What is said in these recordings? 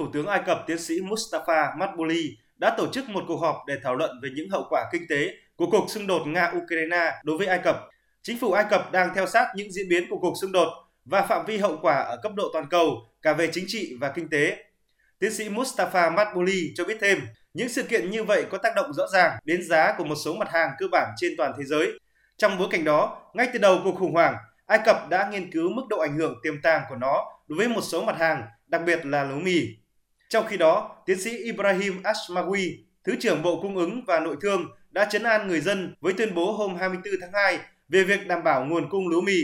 Thủ tướng Ai Cập tiến sĩ Mustafa Madbouly đã tổ chức một cuộc họp để thảo luận về những hậu quả kinh tế của cuộc xung đột Nga-Ukraine đối với Ai Cập. Chính phủ Ai Cập đang theo sát những diễn biến của cuộc xung đột và phạm vi hậu quả ở cấp độ toàn cầu cả về chính trị và kinh tế. Tiến sĩ Mustafa Madbouly cho biết thêm, những sự kiện như vậy có tác động rõ ràng đến giá của một số mặt hàng cơ bản trên toàn thế giới. Trong bối cảnh đó, ngay từ đầu cuộc khủng hoảng, Ai Cập đã nghiên cứu mức độ ảnh hưởng tiềm tàng của nó đối với một số mặt hàng, đặc biệt là lúa mì. Trong khi đó, tiến sĩ Ibrahim Ashmawi, Thứ trưởng Bộ Cung ứng và Nội thương đã chấn an người dân với tuyên bố hôm 24 tháng 2 về việc đảm bảo nguồn cung lúa mì.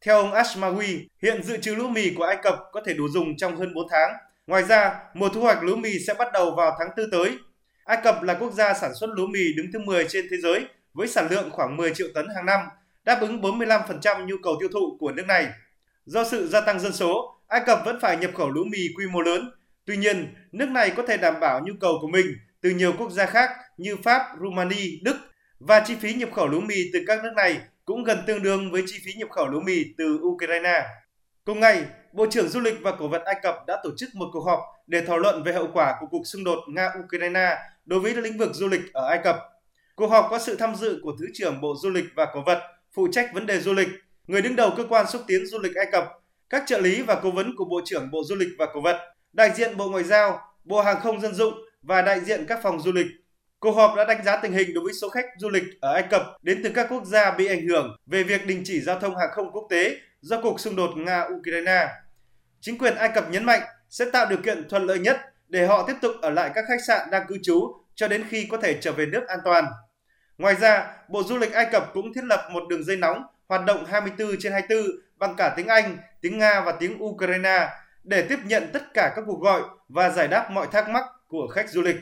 Theo ông Ashmawi, hiện dự trữ lúa mì của Ai Cập có thể đủ dùng trong hơn 4 tháng. Ngoài ra, mùa thu hoạch lúa mì sẽ bắt đầu vào tháng 4 tới. Ai Cập là quốc gia sản xuất lúa mì đứng thứ 10 trên thế giới với sản lượng khoảng 10 triệu tấn hàng năm, đáp ứng 45% nhu cầu tiêu thụ của nước này. Do sự gia tăng dân số, Ai Cập vẫn phải nhập khẩu lúa mì quy mô lớn. Tuy nhiên, nước này có thể đảm bảo nhu cầu của mình từ nhiều quốc gia khác như Pháp, Rumani, Đức và chi phí nhập khẩu lúa mì từ các nước này cũng gần tương đương với chi phí nhập khẩu lúa mì từ Ukraine. Cùng ngày, Bộ trưởng Du lịch và Cổ vật Ai Cập đã tổ chức một cuộc họp để thảo luận về hậu quả của cuộc xung đột Nga-Ukraine đối với lĩnh vực du lịch ở Ai Cập. Cuộc họp có sự tham dự của Thứ trưởng Bộ Du lịch và Cổ vật, phụ trách vấn đề du lịch, người đứng đầu cơ quan xúc tiến du lịch Ai Cập, các trợ lý và cố vấn của Bộ trưởng Bộ Du lịch và Cổ vật, đại diện Bộ Ngoại giao, Bộ Hàng không Dân dụng và đại diện các phòng du lịch. Cuộc họp đã đánh giá tình hình đối với số khách du lịch ở Ai Cập đến từ các quốc gia bị ảnh hưởng về việc đình chỉ giao thông hàng không quốc tế do cuộc xung đột Nga-Ukraine. Chính quyền Ai Cập nhấn mạnh sẽ tạo điều kiện thuận lợi nhất để họ tiếp tục ở lại các khách sạn đang cư trú cho đến khi có thể trở về nước an toàn. Ngoài ra, Bộ Du lịch Ai Cập cũng thiết lập một đường dây nóng hoạt động 24 trên 24 bằng cả tiếng Anh, tiếng Nga và tiếng Ukraine để tiếp nhận tất cả các cuộc gọi và giải đáp mọi thắc mắc của khách du lịch.